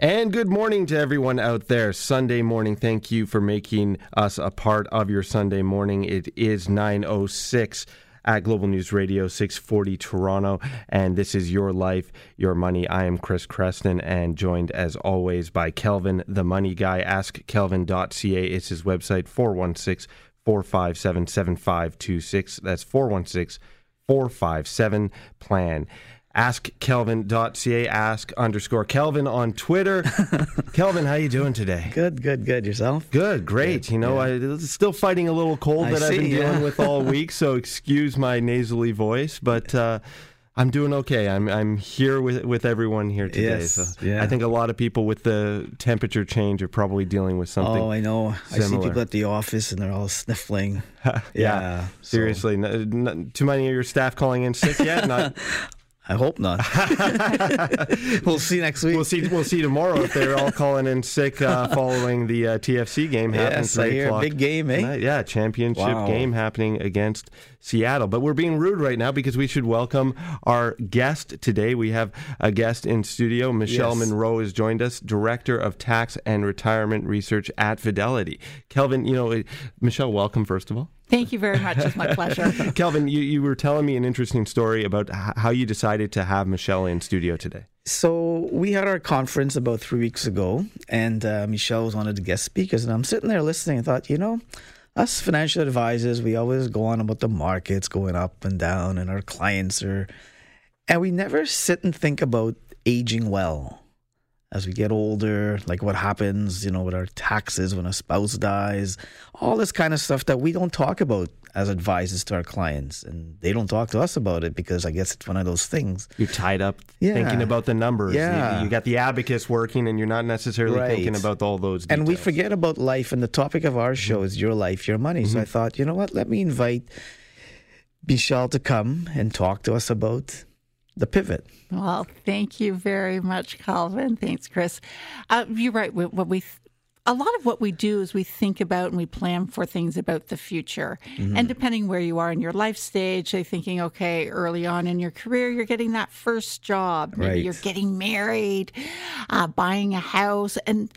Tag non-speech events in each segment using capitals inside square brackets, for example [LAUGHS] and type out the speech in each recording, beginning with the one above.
And good morning to everyone out there. Sunday morning. Thank you for making us a part of your Sunday morning. It is 906 at Global News Radio 640 Toronto and this is Your Life, Your Money. I am Chris Creston and joined as always by Kelvin the Money Guy. AskKelvin.ca is his website 416 457 7526. That's 416 457 plan askkelvin.ca, ask underscore Kelvin on Twitter. [LAUGHS] Kelvin, how you doing today? Good, good, good. Yourself? Good, great. Good, you know, yeah. I still fighting a little cold I that see, I've been yeah. dealing with all [LAUGHS] week, so excuse my nasally voice, but uh, I'm doing okay. I'm I'm here with with everyone here today. Yes, so yeah. I think a lot of people with the temperature change are probably dealing with something. Oh, I know. I see people at the office and they're all sniffling. [LAUGHS] yeah, yeah, so- seriously. N- n- too many of your staff calling in sick yet? Not. I hope not. [LAUGHS] we'll see next week. We'll see. We'll see tomorrow if they're all calling in sick uh, [LAUGHS] following the uh, TFC game happening. Yes, I three hear. Big game, eh? tonight. Yeah, championship Wow. game happening against Seattle. But we're being rude right now because we should welcome our guest today. We have a guest in studio. Michelle Yes. Munro has joined us, director of tax and retirement research at Fidelity. Kelvin, you know, uh, Michelle, welcome first of all. Thank you very much. It's my pleasure. [LAUGHS] Kelvin, you, you were telling me an interesting story about how you decided to have Michelle in studio today. So we had our conference about three weeks ago, and uh, Michelle was one of the guest speakers, and I'm sitting there listening and thought, you know, us financial advisors, we always go on about the markets going up and down, and our clients are, and we never sit and think about aging well as we get older, like what happens, you know, with our taxes when a spouse dies, all this kind of stuff that we don't talk about as advisors to our clients, and they don't talk to us about it because I guess it's one of those things. You're tied up Yeah. thinking about the numbers. Yeah. You, you got the abacus working, and you're not necessarily Right. thinking about all those. Details. And we forget about life, and the topic of our show mm-hmm. is your life, your money. So I mm-hmm. thought, you know what? Let me invite Michelle to come and talk to us about the pivot. Well, thank you very much, Kelvin. Thanks, Chris. Uh, you're right. What what we a lot of what we do is we think about and we plan for things about the future. And depending where you are in your life stage, they're thinking, okay, early on in your career, you're getting that first job. Maybe Right. You're getting married, uh, buying a house, and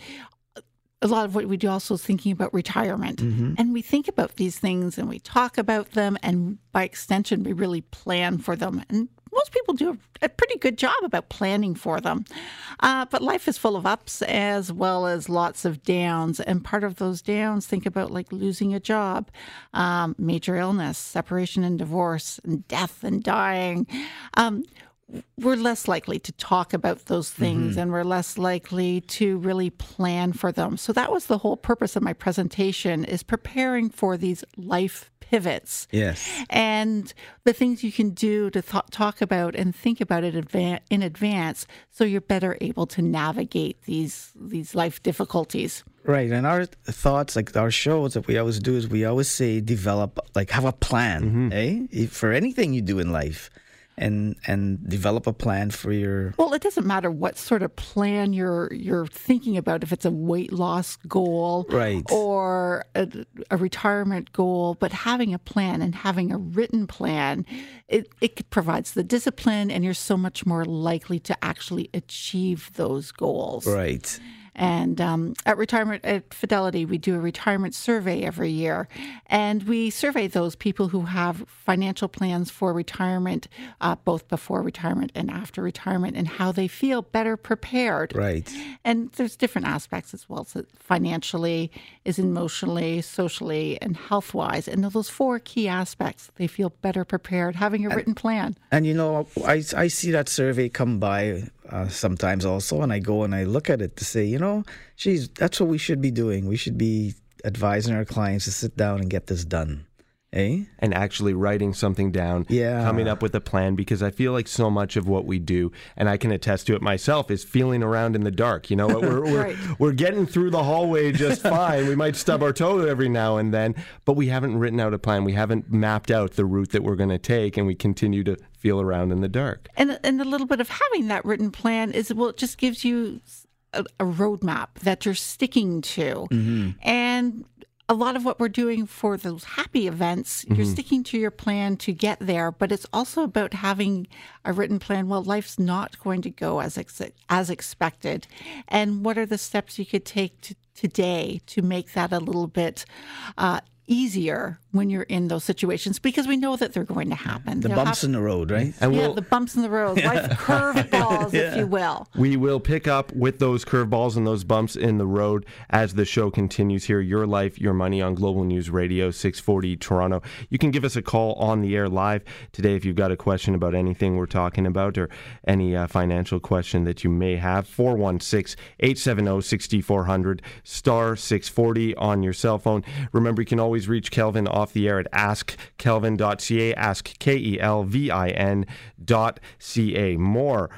a lot of what we do also is thinking about retirement. And we think about these things and we talk about them, and by extension, we really plan for them. And most people do a, pretty good job about planning for them. Uh, but life is full of ups as well as lots of downs. And part of those downs, think about like losing a job, um, major illness, separation and divorce, and death and dying. Um, we're less likely to talk about those things and we're less likely to really plan for them. So that was the whole purpose of my presentation is preparing for these life pivots Yes. and the things you can do to th- talk about and think about it adva- in advance so you're better able to navigate these these life difficulties. Right. And our thoughts, like our shows that we always do, is we always say develop, like have a plan, eh? If- For anything you do in life. And and develop a plan for your Well, it doesn't matter what sort of plan you're you're thinking about if it's a weight loss goal Right. or a, a retirement goal, but having a plan and having a written plan, it, it provides the discipline and you're so much more likely to actually achieve those goals. right. And um, at retirement at Fidelity, we do a retirement survey every year, and we survey those people who have financial plans for retirement, uh, both before retirement and after retirement, and how they feel better prepared. Right. And there's different aspects as well. So financially, is emotionally, socially, and health wise. And those four key aspects, they feel better prepared having a written plan. And you know, I I see that survey come by uh, sometimes also, and I go and I look at it to say, you know, geez, that's what we should be doing. We should be advising our clients to sit down and get this done. Eh? and actually writing something down, Yeah. coming up with a plan. Because I feel like so much of what we do, and I can attest to it myself, is feeling around in the dark. You know, we're we're, Right. we're getting through the hallway just [LAUGHS] fine. we might stub our toe every now and then, but we haven't written out a plan. We haven't mapped out the route that we're going to take, and we continue to feel around in the dark. And and a little bit of having that written plan is well, it just gives you a, a roadmap that you're sticking to, and a lot of what we're doing for those happy events, you're sticking to your plan to get there, but it's also about having a written plan. Well, life's not going to go as ex- as expected, and what are the steps you could take to, today to make that a little bit uh, easier when you're in those situations because we know that they're going to happen. The They'll bumps hap- in the road, right? And yeah, we'll, the bumps in the road, [LAUGHS] life curveballs, if you will. We will pick up with those curveballs and those bumps in the road as the show continues here. Your Life, Your Money on Global News Radio, 640 Toronto. You can give us a call on the air live today if you've got a question about anything we're talking about or any uh, financial question that you may have. 416 870 6400, star 640 on your cell phone. Remember, you can always reach Kelvin off the air at askkelvin.ca, ask K E L V I N dot C A. More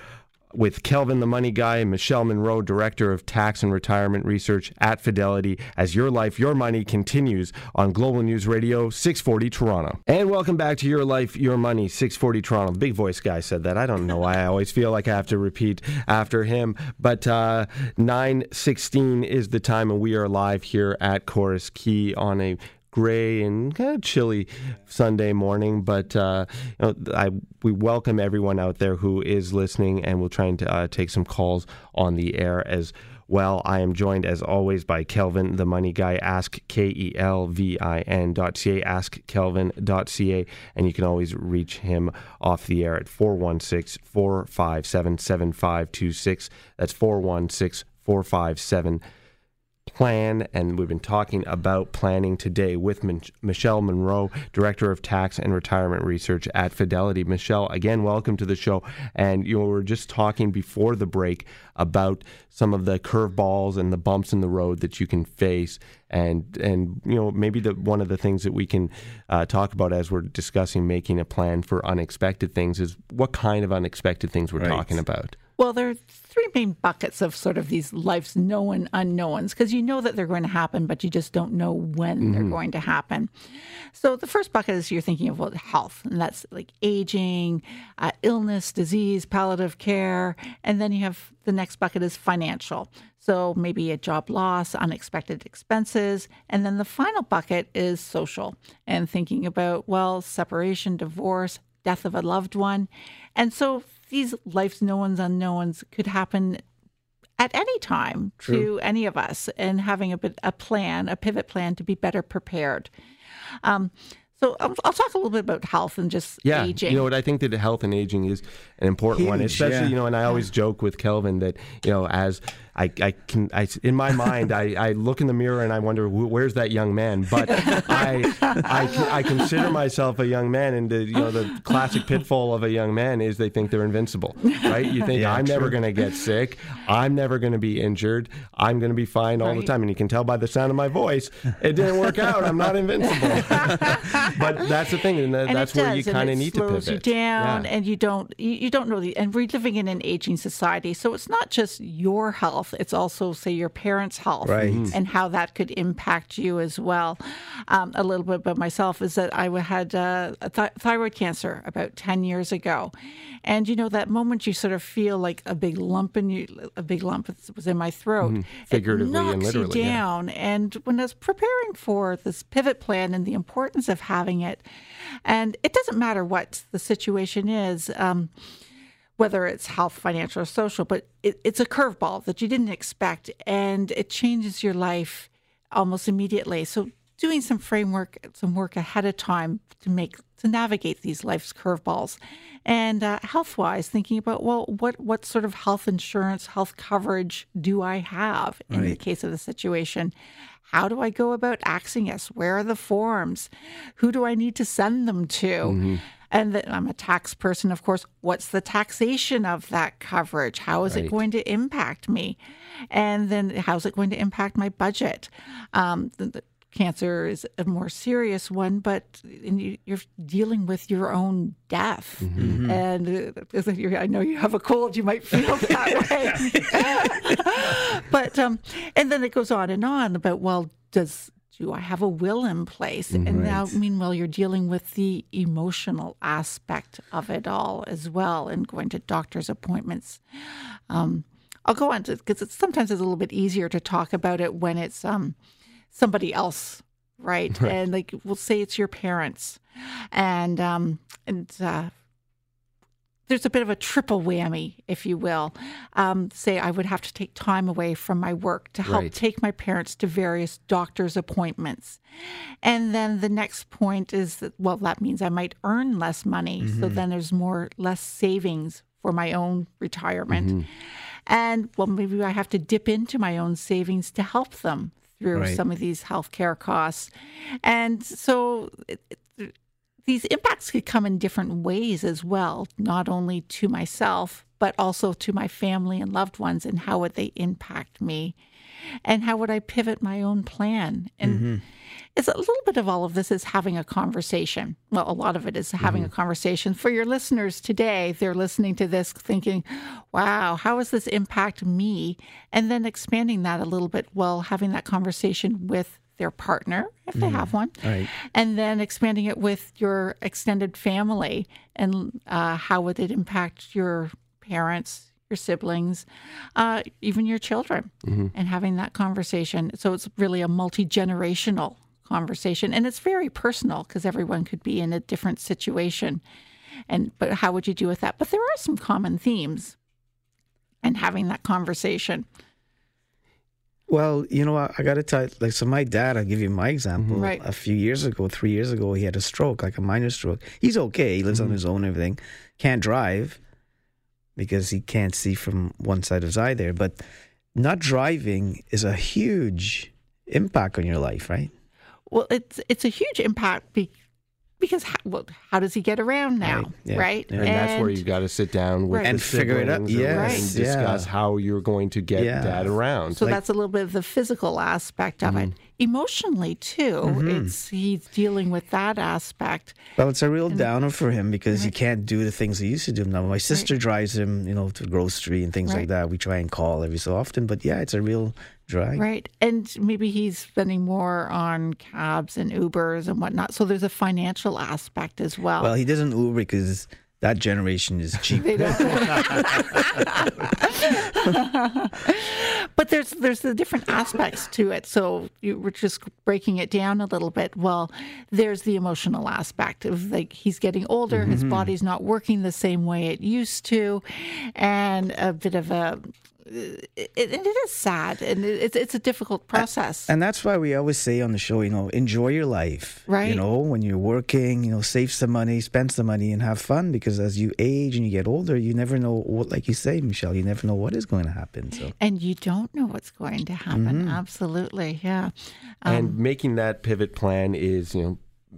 with Kelvin the Money Guy and Michelle Munro, Director of Tax and Retirement Research at Fidelity, as Your Life, Your Money continues on Global News Radio 640 Toronto. And welcome back to Your Life, Your Money 640 Toronto. The big voice guy said that. I don't know why I always feel like I have to repeat after him. But uh, 916 is the time, and we are live here at Corus Quay on a gray and kind of chilly Sunday morning, but uh, you know, I we welcome everyone out there who is listening, and we'll try and uh, take some calls on the air as well. I am joined as always by Kelvin, the money guy. Ask K E L V I N dot ca. Ask Kelvin dot ca, and you can always reach him off the air at 416 457 7526. That's 416 457 plan and we've been talking about planning today with Min- Michelle Munro, Director of Tax and Retirement Research at Fidelity. Michelle, again, welcome to the show. And you know, we were just talking before the break about some of the curveballs and the bumps in the road that you can face, and and you know maybe the one of the things that we can uh, talk about as we're discussing making a plan for unexpected things is what kind of unexpected things we're Right. talking about. Well, there are three main buckets of sort of these life's known unknowns because you know that they're going to happen, but you just don't know when they're going to happen. So the first bucket is you're thinking of well, health, and that's like aging, uh, illness, disease, palliative care, and then you have the next bucket is financial. So maybe a job loss, unexpected expenses, and then the final bucket is social and thinking about well, separation, divorce, death of a loved one, and so these life's no one's unknowns could happen at any time to any of us and having a bit a plan a pivot plan to be better prepared. Um, so I'll, I'll talk a little bit about health and just Yeah, aging you know what? I think that health and aging is an important one, especially yeah. you know. And I always joke with Kelvin that you know, as I, I can, I, in my mind, I, I look in the mirror and I wonder where's that young man. But I, I, I consider myself a young man, and the you know the classic pitfall of a young man is they think they're invincible, right? You think Yeah, I'm never going to get sick, I'm never going to be injured, I'm going to be fine all the time, and you can tell by the sound of my voice, it didn't work out. I'm not invincible. [LAUGHS] but that's the thing, and, that, and that's it where does, you kind of it need to slows pivot. you down Yeah. and you don't you, you don't know the and we're living in an aging society so it's not just your health it's also say your parents health Right. Mm-hmm. Mhm. and how that could impact you as well um, a little bit about myself is that i had uh, a th- thyroid cancer about 10 years ago and you know that moment you sort of feel like a big lump in you a big lump was in my throat Mm-hmm. Figuratively it knocks and literally, you yeah. down and when i was preparing for this pivot plan and the importance of having it and it doesn't matter what the situation is, um, whether it's health, financial, or social, but it, it's a curveball that you didn't expect and it changes your life almost immediately. So, doing some framework, some work ahead of time to make to navigate these life's curveballs, and uh, health wise, thinking about well, what what sort of health insurance, health coverage do I have in the case of the situation? How do I go about accessing us? Where are the forms? Who do I need to send them to? And then I'm a tax person, of course. What's the taxation of that coverage? How is Right. it going to impact me? And then how's it going to impact my budget? Um, the, the cancer is a more serious one, but you, you're dealing with your own death. And uh, [LAUGHS] I know you have a cold, you might feel that [LAUGHS] way. [LAUGHS] but um, and then it goes on and on about well, does do I have a will in place? And now, meanwhile, you're dealing with the emotional aspect of it all as well, and going to doctor's appointments. Um, I'll go on to because it's sometimes it's a little bit easier to talk about it when it's um, somebody else right? And like we'll say it's your parents, and um, and uh, there's a bit of a triple whammy, if you will. Um, say I would have to take time away from my work to help Right. take my parents to various doctor's appointments. And then the next point is that, well, that means I might earn less money. So then there's more, less savings for my own retirement. And well, maybe I have to dip into my own savings to help them through Right. some of these healthcare costs. And so it, it- these impacts could come in different ways as well, not only to myself, but also to my family and loved ones, and how would they impact me? And how would I pivot my own plan? And mm-hmm. It's a little bit of all of this is having a conversation. Well, a lot of it is having a conversation. For your listeners today, they're listening to this thinking, wow, how does this impact me? And then expanding that a little bit while having that conversation with their partner, if they have one, Right. and then expanding it with your extended family and uh, how would it impact your parents, your siblings, uh, even your children, and having that conversation. So it's really a multi generational conversation, and it's very personal because everyone could be in a different situation. And but how would you do with that? But there are some common themes, and having that conversation. Well, you know, I, I got to tell you, like, so my dad, I'll give you my example. Right. A few years ago, three years ago, he had a stroke, like a minor stroke. He's okay. He lives on mm-hmm. his own and everything. Can't drive because he can't see from one side of his eye there. But not driving is a huge impact on your life, right? Well, it's it's a huge impact be, because how, well, how does he get around now, Right, yeah, right? yeah. And, that's where you got to sit down with Right. the And figure it out. siblings and- and discuss yeah. how you're going to get Yeah. that around. So Like- that's a little bit of the physical aspect of Mm-hmm. it. Emotionally too, it's he's dealing with that aspect. Well, it's a real downer for him because he can't do the things he used to do now. My sister drives him, you know, to grocery and things Right. like that. We try and call every so often, but yeah, it's a real drag. Right. And maybe he's spending more on cabs and Ubers and whatnot. So there's a financial aspect as well. Well, he doesn't Uber because that generation is [LAUGHS] cheap. But there's there's the different aspects to it. So you were just breaking it down a little bit. Well, there's the emotional aspect of like he's getting older, his mm-hmm. body's not working the same way it used to, and a bit of a. It, it is sad, and it- it's it's a difficult process. And that's why we always say on the show, you know, enjoy your life. Right. You know, when you're working, you know, save some money, spend some money, and have fun because as you age and you get older, you never know what, like you say, Michelle, you never know what is going to happen. So, and you don't know what's going to happen. Mm-hmm. Absolutely, yeah. and um, making that pivot plan is, you know,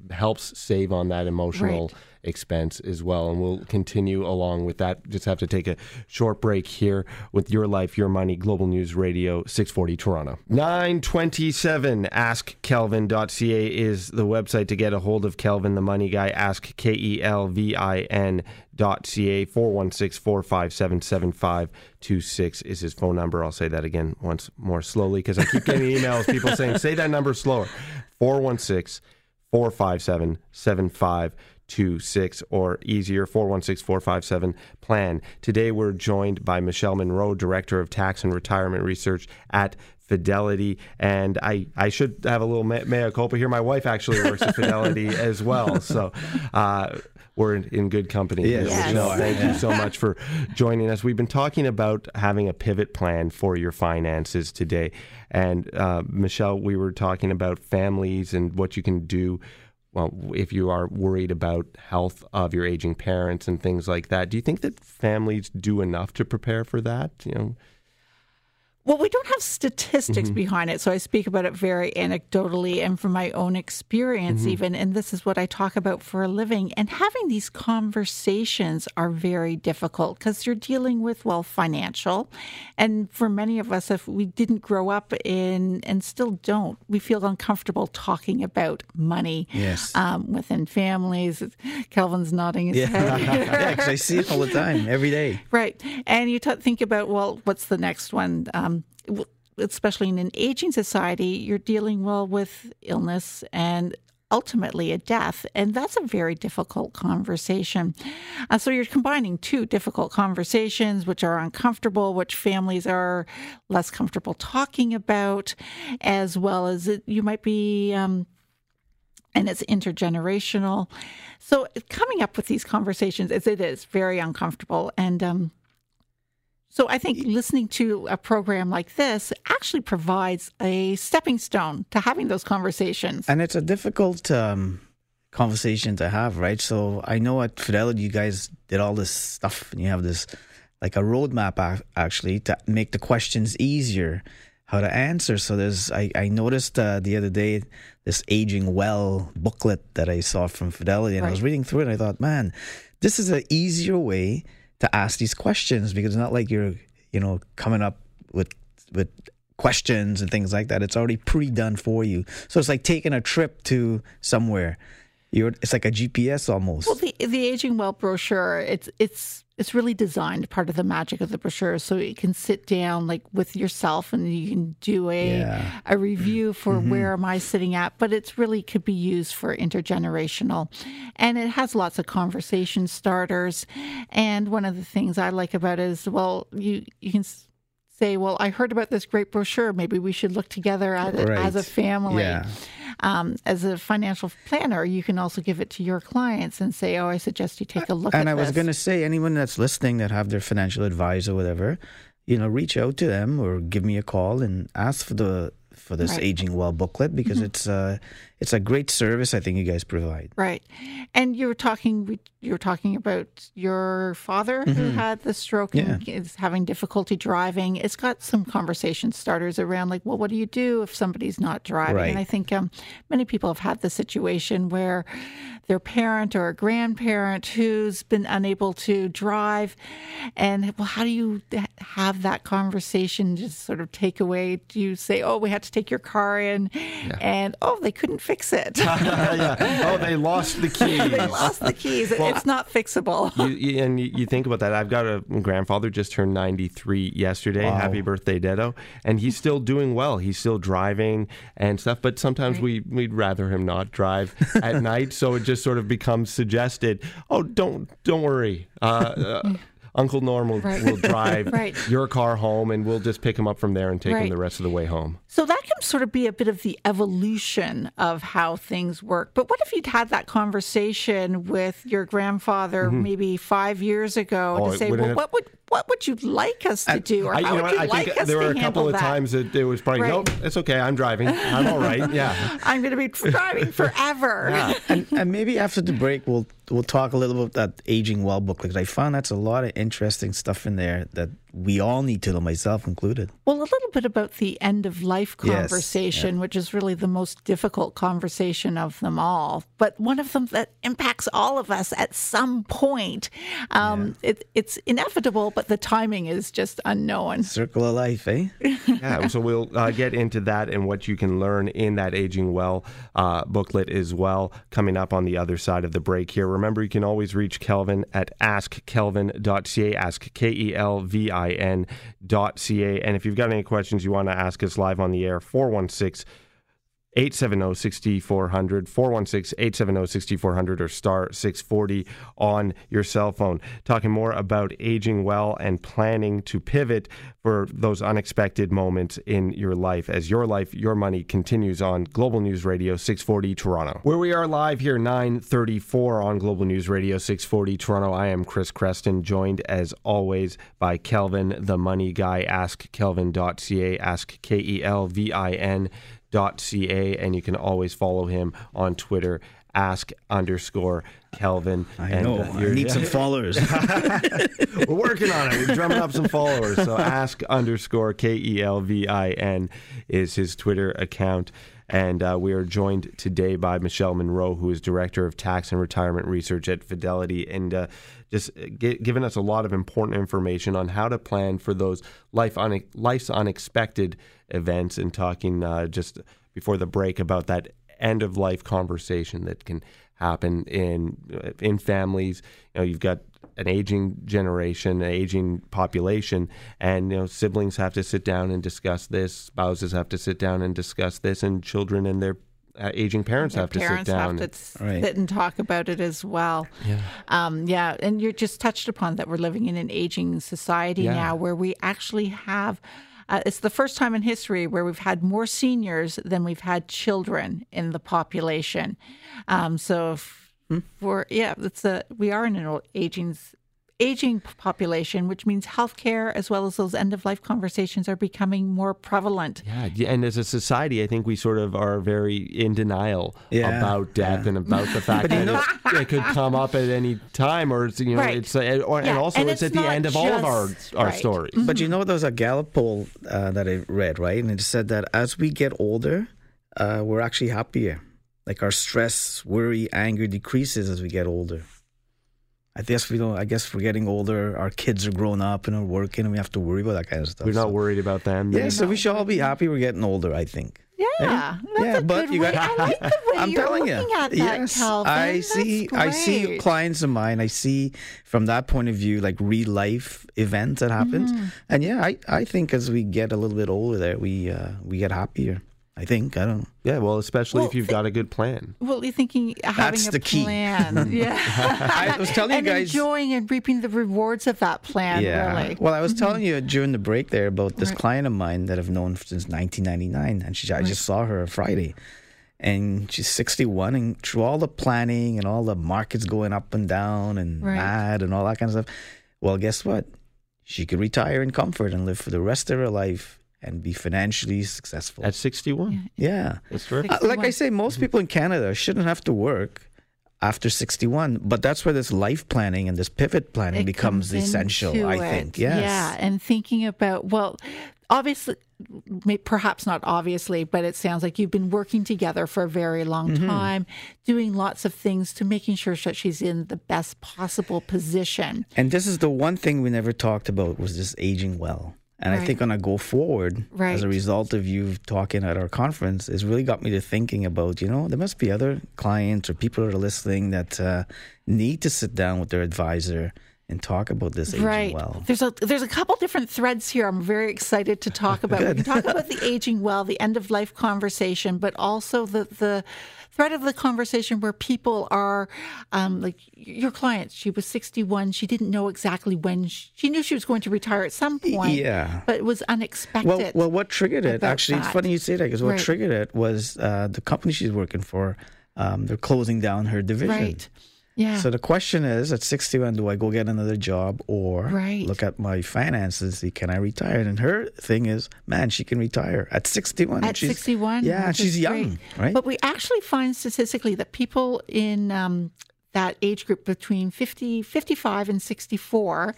helps save on that emotional Right. expense as well. And we'll continue along with that. Just have to take a short break here with Your Life, Your Money, Global News Radio, 640 Toronto. 927 askkelvin.ca is the website to get a hold of Kelvin, the money guy. Ask K E L V I N dot ca 416 457 7526 is his phone number. I'll say that again once more slowly because I keep getting [LAUGHS] emails, people saying, say that number slower. 416 457 7526 or easier 416 457 plan. Today we're joined by Michelle Munro, Director of Tax and Retirement Research at Fidelity. And I, I should have a little me- mea culpa here. My wife actually works at Fidelity [LAUGHS] as well. So uh, we're in, in good company. Yes. Yes. Thank you [LAUGHS] so much for joining us. We've been talking about having a pivot plan for your finances today. And uh, Michelle, we were talking about families and what you can do. Well, if you are worried about health of your aging parents and things like that, do you think that families do enough to prepare for that? You know, Well, we don't have statistics Mm-hmm. behind it, so I speak about it very anecdotally and from my own experience, Mm-hmm. even. And this is what I talk about for a living. And having these conversations are very difficult because you're dealing with, well, financial. And for many of us, if we didn't grow up in and still don't, we feel uncomfortable talking about money Yes. um, within families. Kelvin's nodding his yeah, head. [LAUGHS] yeah, because I see it all the time, every day. Right. And you t- think about, well, what's the next one? Um, especially in an aging society, you're dealing well with illness and ultimately a death. And that's a very difficult conversation. Uh, so you're combining two difficult conversations, which are uncomfortable, which families are less comfortable talking about, as well as it, you might be. Um, and it's intergenerational. So coming up with these conversations, is it is very uncomfortable. And um, so I think listening to a program like this actually provides a stepping stone to having those conversations. And it's a difficult um, conversation to have, right? So I know at Fidelity, you guys did all this stuff and you have this like a roadmap actually to make the questions easier how to answer. So there's, I, I noticed uh, the other day this aging well booklet that I saw from Fidelity, and right. I was reading through it. and I thought, man, this is an easier way to ask these questions because it's not like you're, you know, coming up with with questions and things like that. It's already pre-done for you. So it's like taking a trip to somewhere. You're, it's like a GPS almost. Well, the the aging well brochure, it's it's it's really designed part of the magic of the brochure so you can sit down like with yourself and you can do a yeah. a review for mm-hmm. where am I sitting at but it's really could be used for intergenerational and it has lots of conversation starters and one of the things I like about it is well you you can say well I heard about this great brochure maybe we should look together as, right. as a family yeah um, as a financial planner, you can also give it to your clients and say, "Oh, I suggest you take a look." At it. And I was going to say, anyone that's listening that have their financial advisor, whatever, you know, reach out to them or give me a call and ask for the for this right. aging well booklet because mm-hmm. it's uh it's a great service I think you guys provide. Right. And you were talking you were talking about your father mm-hmm. who had the stroke yeah. and is having difficulty driving. It's got some conversation starters around like, well, what do you do if somebody's not driving? Right. And I think um, many people have had the situation where their parent or a grandparent who's been unable to drive and well how do you have that conversation just sort of take away do you say oh we had to take your car in yeah. and oh they couldn't fix it. [LAUGHS] yeah. Oh, they lost the [LAUGHS] keys. they lost the keys. Well, it's not fixable. You, you, and you think about that. I've got a grandfather just turned 93 yesterday. Wow. Happy birthday, Dedo. And he's still doing well. He's still driving and stuff. But sometimes right. we, we'd rather him not drive at [LAUGHS] night. So it just sort of becomes suggested, oh, don't, don't worry. Uh, uh, Uncle Norm will, right. will drive right. your car home and we'll just pick him up from there and take right. him the rest of the way home. So that can sort of be a bit of the evolution of how things work. But what if you'd had that conversation with your grandfather mm-hmm. maybe five years ago oh, to say, well, what would what would you like us to do, or I, how would you I like us there were a couple of that? times that it was probably, right. nope, it's okay, I'm driving, I'm all right, [LAUGHS] yeah. I'm going to be driving [LAUGHS] forever. yeah. and, and maybe after the break, we'll we'll talk a little bit about that aging well book because I found that's a lot of interesting stuff in there that we all need to know, myself included. Well, a little bit about the end of life conversation, yes, yeah. which is really the most difficult conversation of them all, but one of them that impacts all of us at some point. Um, yeah. it, it's inevitable, but the timing is just unknown. Circle of life, eh? [LAUGHS] yeah, so we'll uh, get into that and what you can learn in that Aging Well uh, booklet as well, coming up on the other side of the break here. Remember, you can always reach Kelvin at askkelvin.ca, ask K E L V I N.ca. And if you've got any questions you want to ask us live on the air, 416 870 6400, 416 870 6400, or star 640 on your cell phone. Talking more about aging well and planning to pivot for those unexpected moments in your life as your life, your money continues on Global News Radio 640 Toronto. Where we are live here, 934 on Global News Radio 640 Toronto. I am Chris Creston, joined as always by Kelvin, the money guy. Ask Kelvin.ca, ask K E L V I N ca and you can always follow him on Twitter. Ask underscore Kelvin. I and, know. Uh, I need some followers. We're working on it. We're drumming up some followers. So ask underscore K E L V I N is his Twitter account. And uh, we are joined today by Michelle Munro, who is Director of Tax and Retirement Research at Fidelity, and uh, just uh, giving us a lot of important information on how to plan for those life un- life's unexpected events and talking uh, just before the break about that end of life conversation that can happen in uh, in families. You know, you've got an aging generation, an aging population, and you know siblings have to sit down and discuss this. Spouses have to sit down and discuss this, and children and their uh, aging parents Their have to parents sit down. Have to sit and talk about it as well. Yeah. Um, yeah. And you just touched upon that we're living in an aging society yeah. now where we actually have Uh, it's the first time in history where we've had more seniors than we've had children in the population. Um, so, if we're yeah, it's a we are in an old aging aging population, which means healthcare as well as those end of life conversations are becoming more prevalent. Yeah, yeah, and as a society, I think we sort of are very in denial Yeah, about death yeah. and about the [LAUGHS] fact that it's- it could come up at any time, or it's, you know, Right. it's uh, or, Yeah, and also and it's, it's at the end of all of our our right. stories. But you know, there was a Gallup poll uh, that I read, right? And it said that as we get older, uh, we're actually happier. Like our stress, worry, anger decreases as we get older. I guess we don't. I guess we're getting older. Our kids are grown up and are working, and we have to worry about that kind of stuff. We're not So- worried about them. Yeah, so we should all be happy we're getting older. I think. Yeah, Yeah. that's Yeah, a but good you way. got- I [LAUGHS] like the way I'm you're telling looking you, at that, yes, Kelvin. I That's see. I see clients of mine. I see from that point of view, like real life events that happens, Mm-hmm. and yeah, I, I think as we get a little bit older, there we uh, we get happier. I think I don't. Yeah, well, especially Well, if you've thi- got a good plan. Well, you're thinking having That's a the key. plan. [LAUGHS] yeah. I was telling you and guys. enjoying and reaping the rewards of that plan, yeah. really. Well, I was mm-hmm. telling you during the break there about this Right. client of mine that I've known since 1999, and she I just saw her Friday, and she's 61, and through all the planning and all the markets going up and down and Right. mad and all that kind of stuff, well, guess what? She could retire in comfort and live for the rest of her life and be financially successful. At 61. yeah. That's terrific. Uh, like I say, most people in Canada shouldn't have to work after 61, but that's where this life planning and this pivot planning It becomes essential, I it. think. Yes. Yeah, and thinking about well, obviously, perhaps not obviously, but it sounds like you've been working together for a very long Mm-hmm. time, doing lots of things to making sure that she's in the best possible position. And this is the one thing we never talked about was this aging well. And I think on a go forward, as a result of you talking at our conference, it's really got me to thinking about, you know, there must be other clients or people that are listening that uh, need to sit down with their advisor and talk about this aging right. well. There's a there's a couple different threads here. I'm very excited to talk about. we can talk about [LAUGHS] the aging well, the end of life conversation, but also the the thread of the conversation where people are um, like your client. She was 61. She didn't know exactly when. She, she knew she was going to retire at some point. yeah. but it was unexpected. Well, well, what triggered it? Actually, it's funny you say that because what Right. triggered it was uh, the company she's working for. Um, they're closing down her division. right. Yeah. So the question is, at 61, do I go get another job or Right. look at my finances? See, can I retire? And her thing is, man, she can retire at 61. at 61. Yeah, she's young, right? But we actually find statistically that people in um, that age group between 50, 55 and 64,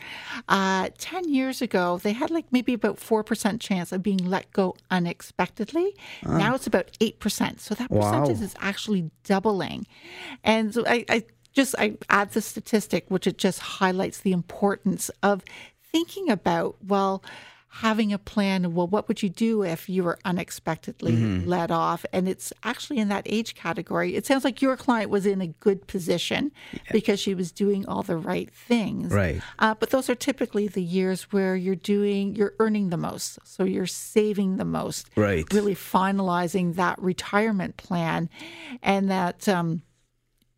uh, 10 years ago, they had like maybe about 4% chance of being let go unexpectedly. Now it's about 8%. So that Wow. percentage is actually doubling. And so I, I just I add the statistic, which it just highlights the importance of thinking about, well, having a plan. Well, what would you do if you were unexpectedly Mm-hmm. let off? And it's actually in that age category. It sounds like your client was in a good position because she was doing all the right things. Right. Uh, but those are typically the years where you're doing, you're earning the most. So you're saving the most. Right. Really finalizing that retirement plan. And that, um,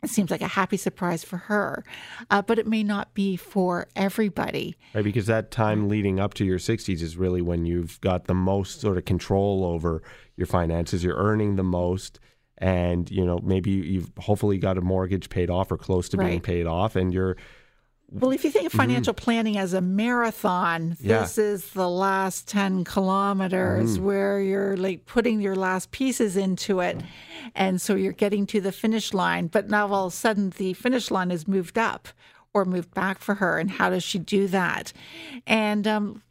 it seems like a happy surprise for her, uh, but it may not be for everybody. Right, because that time leading up to your 60s is really when you've got the most sort of control over your finances. You're earning the most, and you know maybe you've hopefully got a mortgage paid off or close to being paid off, and you're Well, if you think of financial planning as a marathon, Yeah. this is the last 10 kilometers where you're like putting your last pieces into it. And so you're getting to the finish line. But now all of a sudden the finish line is moved up or moved back for her. And how does she do that? And, um,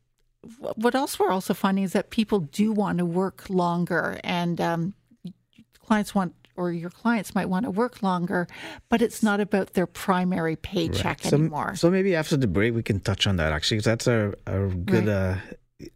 what else we're also finding is that people do want to work longer and um, clients want or your clients might want to work longer, but it's not about their primary paycheck so, anymore. so maybe after the break we can touch on that actually, 'cause that's a, a good uh,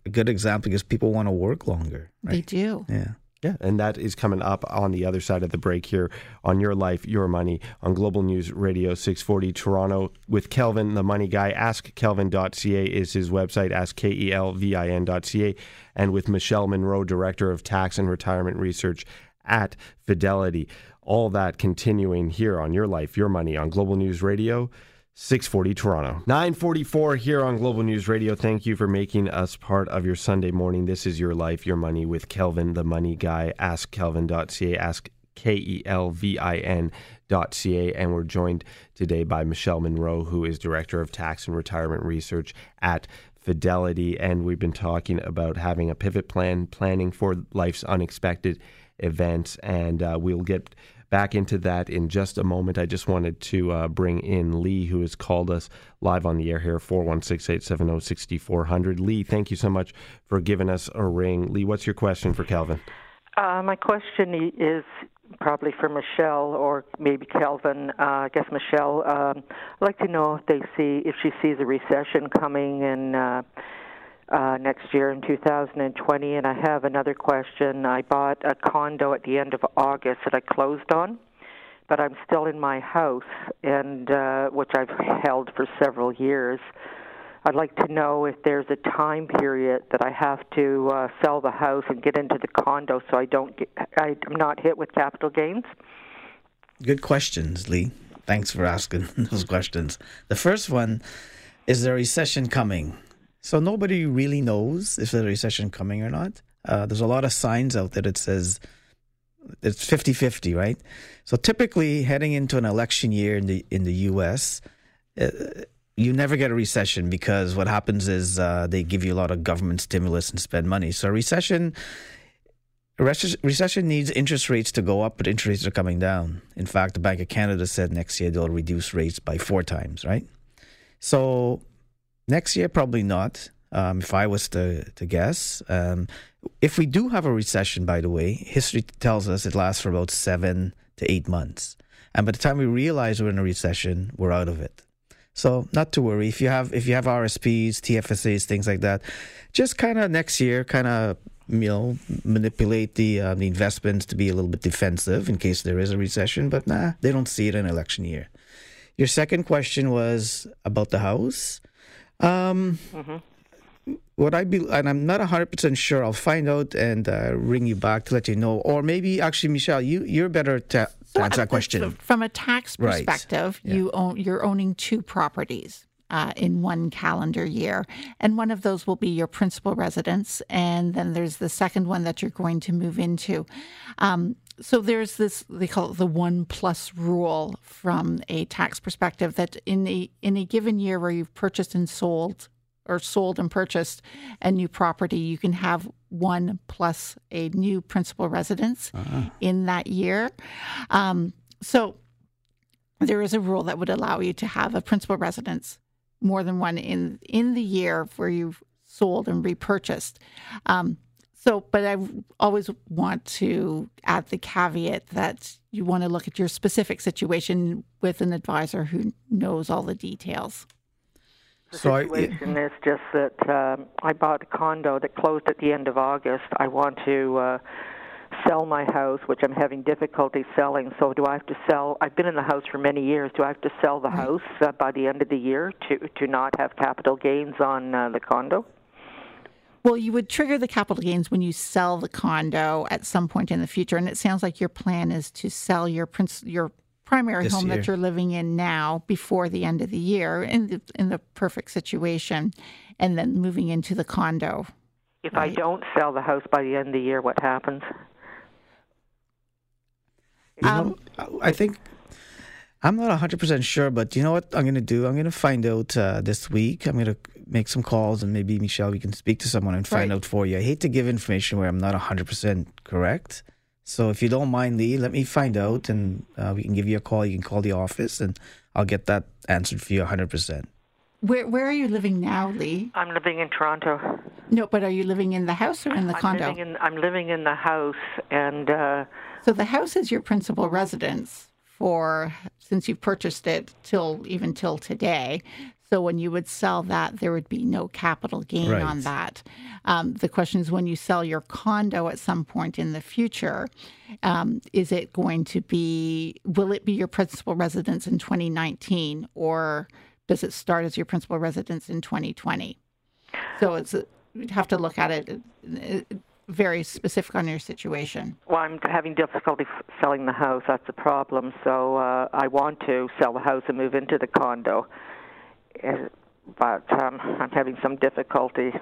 a good example because people want to work longer. They do. Yeah. Yeah, and that is coming up on the other side of the break here on Your Life, Your Money on Global News Radio 640 Toronto with Kelvin, the money guy. AskKelvin.ca is his website, E AskKelvin.ca, and with Michelle Munro, Director of Tax and Retirement Research at Fidelity. All that continuing here on Your Life, Your Money on Global News Radio 640 Toronto. 944 here on Global News Radio. Thank you for making us part of your Sunday morning. This is your life, your money with Kelvin, the money guy. AskKelvin.ca. Ask K E L V I N.ca. And we're joined today by Michelle Munro, who is Director of Tax and Retirement Research at Fidelity. And we've been talking about having a pivot plan, planning for life's unexpected events. And uh, we'll get back into that in just a moment. I just wanted to uh, bring in Lee, who has called us live on the air here, 416 870 6400. Lee, thank you so much for giving us a ring. Lee, what's your question for Kelvin? Uh, my question is probably for Michelle or maybe Kelvin. Uh, I guess Michelle. Um, I'd like to know if they see if she sees a recession coming and uh, uh, next year in 2020. And I have another question. I bought a condo at the end of August that I closed on, but I'm still in my house, and uh, which I've held for several years. I'd like to know if there's a time period that I have to uh, sell the house and get into the condo so I don't get, I, I'm not hit with capital gains. Good questions, Lee. Thanks for asking [LAUGHS] those questions. The first one is there a recession coming? So nobody really knows if there's a recession coming or not. Uh, there's a lot of signs out there that says it's 50-50, right? So typically heading into an election year in the in the U.S., uh, you never get a recession because what happens is uh, they give you a lot of government stimulus and spend money. So a recession. Recession needs interest rates to go up, but interest rates are coming down. In fact, the Bank of Canada said next year they'll reduce rates by four times, right? So Next year, probably not. Um, if I was to to guess, um, if we do have a recession, by the way, history tells us it lasts for about seven to eight months, and by the time we realize we're in a recession, we're out of it. So not to worry. If you have if you have RSPs, TFSAs, things like that, just kind of next year, kind of you know manipulate the uh, the investments to be a little bit defensive in case there is a recession. But nah, they don't see it in election year. Your second question was about the house. Um, mm-hmm. What I be, and I'm not 100% sure. I'll find out and uh, ring you back to let you know. Or maybe, actually, Michelle, you, you're better to, so answer that question. From a tax perspective, right. yeah. you own, you're owning two properties. Uh, in one calendar year. And one of those will be your principal residence. And then there's the second one that you're going to move into. Um, so there's this they call it the one plus rule from a tax perspective that in a in a given year where you've purchased and sold or sold and purchased a new property, you can have one plus a new principal residence uh-huh. in that year. Um, so there is a rule that would allow you to have a principal residence more than one in in the year where you've sold and repurchased. Um, so, but I always want to add the caveat that you want to look at your specific situation with an advisor who knows all the details. The so situation I, is just that um, I bought a condo that closed at the end of August. I want to uh, sell my house, which I'm having difficulty selling. So, do I have to sell? I've been in the house for many years. Do I have to sell the right. house uh, by the end of the year to to not have capital gains on uh, the condo? Well, you would trigger the capital gains when you sell the condo at some point in the future, and it sounds like your plan is to sell your princ- your primary this home year. that you're living in now before the end of the year in the, in the perfect situation, and then moving into the condo. If right? I don't sell the house by the end of the year, what happens? You know, um, I think I'm not 100% sure, but you know what I'm going to do? I'm going to find out uh, this week. I'm going to make some calls and maybe, Michelle, we can speak to someone and find right. out for you. I hate to give information where I'm not 100% correct. So if you don't mind, Lee, let me find out and uh, we can give you a call. You can call the office and I'll get that answered for you 100%. Where where are you living now, Lee? I'm living in Toronto. No, but are you living in the house or in the I'm condo? Living in, I'm living in the house, and uh, so the house is your principal residence for since you've purchased it till even till today. So when you would sell that, there would be no capital gain right. on that. Um, the question is when you sell your condo at some point in the future, um, is it going to be, will it be your principal residence in 2019 or does it start as your principal residence in 2020? So it's, you'd have to look at it very specific on your situation. Well, I'm having difficulty f- selling the house. That's the problem. So uh, I want to sell the house and move into the condo. Uh, but um, I'm having some difficulty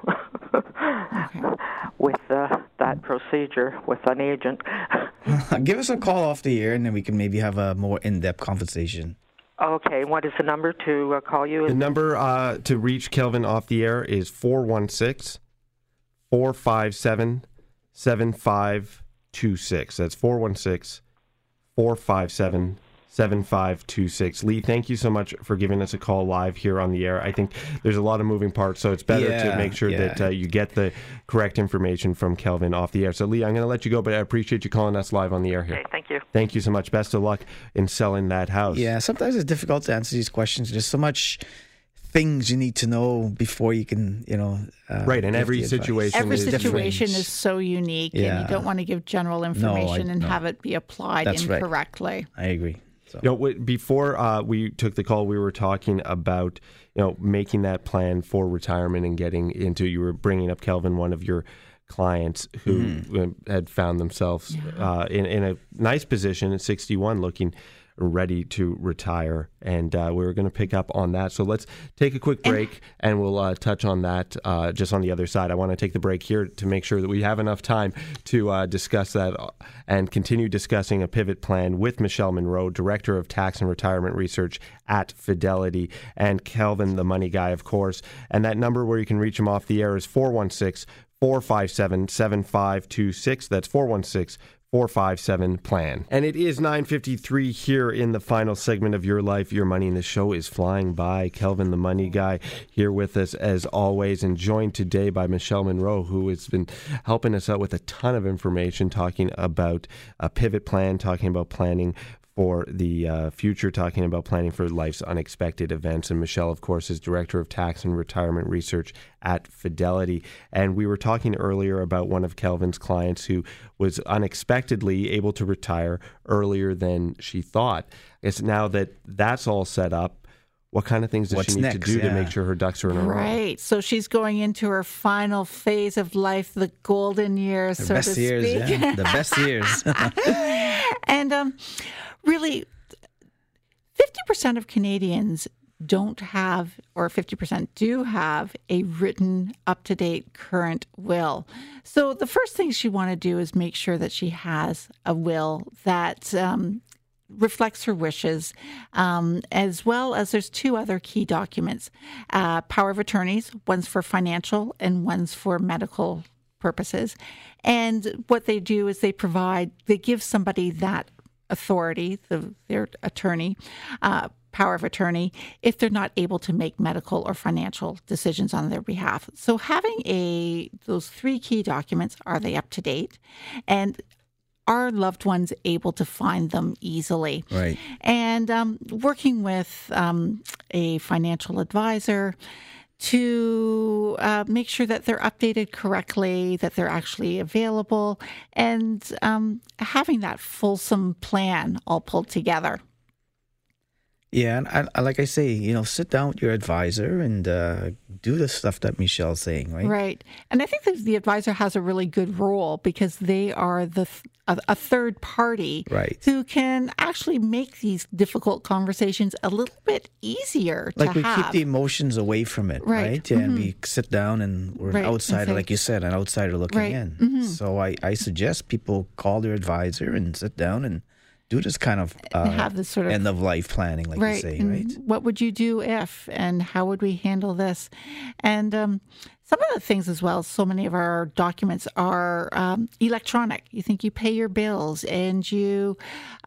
[LAUGHS] with uh, that procedure with an agent. [LAUGHS] Give us a call off the air, and then we can maybe have a more in-depth conversation. Okay, what is the number to uh, call you? The number uh, to reach Kelvin off the air is 416 457 7526. That's 416 457 7526. Lee, thank you so much for giving us a call live here on the air. I think there's a lot of moving parts, so it's better Yeah, to make sure yeah. that uh, you get the correct information from Kelvin off the air. So, Lee, I'm going to let you go, but I appreciate you calling us live on the air here. Okay, thank you. Thank you so much. Best of luck in selling that house. Yeah, sometimes it's difficult to answer these questions. There's so much things you need to know before you can, you know. Uh, Right, and every situation Every is different. situation is so unique, and you don't want to give general information and no. have it be applied That's right. incorrectly. I agree. So You know, before uh, we took the call, we were talking about you know making that plan for retirement and getting into. You were bringing up Kelvin, one of your clients who Mm-hmm. had found themselves uh, in in a nice position at 61, looking ready to retire, and uh, we were going to pick up on that. So let's take a quick break, and, we'll uh, touch on that uh, just on the other side. I want to take the break here to make sure that we have enough time to uh, discuss that uh, and continue discussing a pivot plan with Michelle Munro, Director of Tax and Retirement Research at Fidelity, and Kelvin, the money guy, of course. And that number where you can reach him off the air is 416 457 7526. That's 416 457 plan. And it is 953 here in the final segment of Your Life, Your Money, and the show is flying by. Kelvin, the money guy, here with us as always, and joined today by Michelle Munro, who has been helping us out with a ton of information, talking about a pivot plan, talking about planning for the uh, future, talking about planning for life's unexpected events. And Michelle, of course, is Director of Tax and Retirement Research at Fidelity. And we were talking earlier about one of Kelvin's clients who was unexpectedly able to retire earlier than she thought. It's now that that's all set up. What kind of things does What's she need to next? do to make sure her ducks are in a row? Right. So she's going into her final phase of life, the golden years, the so best to years, speak. yeah, the best years. [LAUGHS] and um, really, 50% of Canadians don't have, or 50% do have, a written, up to date, current will. So the first thing she want to do is make sure that she has a will that um, reflects her wishes, um, as well as there's two other key documents uh, power of attorneys, one's for financial and one's for medical purposes. And what they do is they provide, they give somebody that authority, the, their attorney, uh, power of attorney, if they're not able to make medical or financial decisions on their behalf. So having a those three key documents, are they up to date? And are loved ones able to find them easily? Right. And um, working with um, a financial advisor to uh, make sure that they're updated correctly, that they're actually available, and um, having that fulsome plan all pulled together. Yeah, and I, I, like I say, you know, sit down with your advisor and uh, do the stuff that Michelle's saying, right? Right. And I think that the advisor has a really good role because they are the th- a, a third party Right. who can actually make these difficult conversations a little bit easier Like we have. keep the emotions away from it, Right. right? Yeah, and we sit down and we're Right, an outsider, like you said, an outsider looking Right. in. So I, I suggest people call their advisor and sit down and do this kind of uh, have this sort of- end of life planning, like you say, right? What would you do if, and how would we handle this? And um, some of the things as well, so many of our documents are um, electronic. You think you pay your bills and you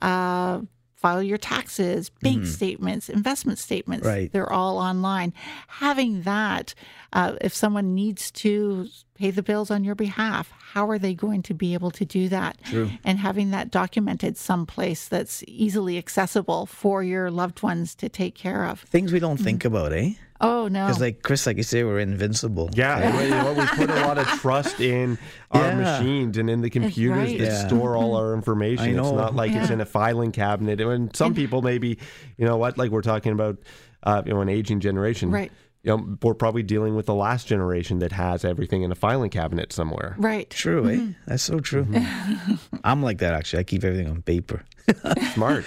uh, file your taxes, bank statements, investment statements. Mm-hmm. Right. They're all online. Having that, uh, if someone needs to pay the bills on your behalf, how are they going to be able to do that? True. And having that documented someplace that's easily accessible for your loved ones to take care of. Things we don't think about, eh? Oh no! Because, like Chris, like you say, we're invincible. Yeah, we- you know, we put a lot of trust in [LAUGHS] our Yeah. machines and in the computers right. that Yeah. store all our information. I It's not like it's in a filing cabinet. And some people maybe, you know what, like we're talking about, uh, you know, an aging generation. Right. you know, we're probably dealing with the last generation that has everything in a filing cabinet somewhere. Right. True, eh? That's so true. [LAUGHS] I'm like that actually. I keep everything on paper. [LAUGHS] Smart.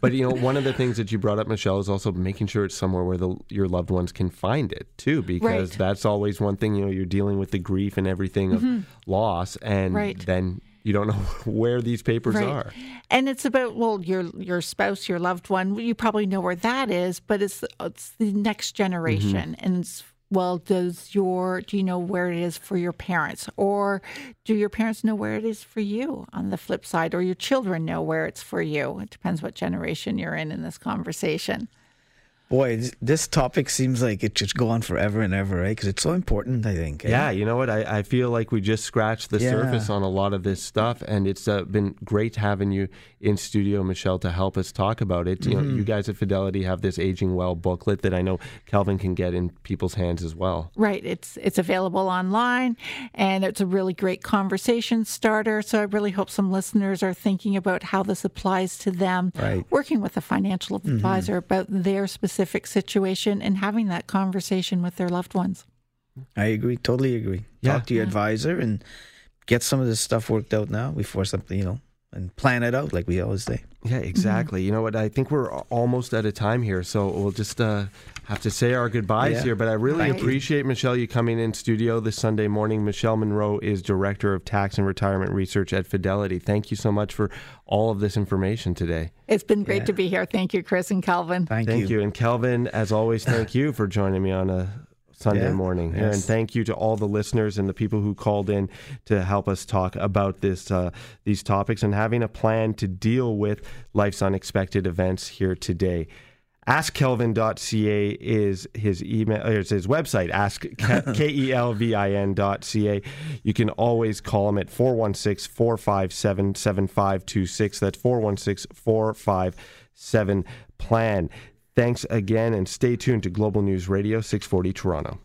but you know, one of the things that you brought up, Michelle, is also making sure it's somewhere where the, your loved ones can find it too, because Right. that's always one thing. You know, you're dealing with the grief and everything of mm-hmm. loss, and Right. then you don't know [LAUGHS] where these papers Right. are. And it's about well, your your spouse, your loved one. You probably know where that is, but it's it's the next generation. Mm-hmm. And it's, well, does your do you know where it is for your parents, or do your parents know where it is for you? On the flip side, or your children know where it's for you. It depends what generation you're in in this conversation. Boy, this- this topic seems like it should go on forever and ever, right? Because it's so important, I think. eh? Yeah, you know what? I, I feel like we just scratched the Yeah. surface on a lot of this stuff, and it's uh, been great having you in studio, Michelle, to help us talk about it. You know, Mm-hmm. you guys at Fidelity have this Aging Well booklet that I know Kelvin can get in people's hands as well. Right. It's it's available online and it's a really great conversation starter. So I really hope some listeners are thinking about how this applies to them. Right. Working with a financial advisor about their specific situation and having that conversation with their loved ones. I agree. Totally agree. Yeah. Talk to your advisor and get some of this stuff worked out now before something, you know, and plan it out like we always say. Yeah, exactly. You know what? I think we're almost out of time here, so we'll just uh, have to say our goodbyes Yeah. here. But I really Thank you. appreciate Michelle you coming in studio this Sunday morning. Michelle Munro is director of tax and retirement research at Fidelity. Thank you so much for all of this information today. It's been great Yeah. to be here. Thank you, Chris and Calvin. Thank, Thank you. And Kelvin, as always, thank you for joining me on a Sunday Yeah, morning. here. And thank you to all the listeners and the people who called in to help us talk about this uh, these topics and having a plan to deal with life's unexpected events here today. AskKelvin.ca is his email, or is his website, ask [LAUGHS] K E L V I N.ca. You can always call him at 416 457 7526. That's 416 457 plan. Thanks again, and stay tuned to Global News Radio 640 Toronto.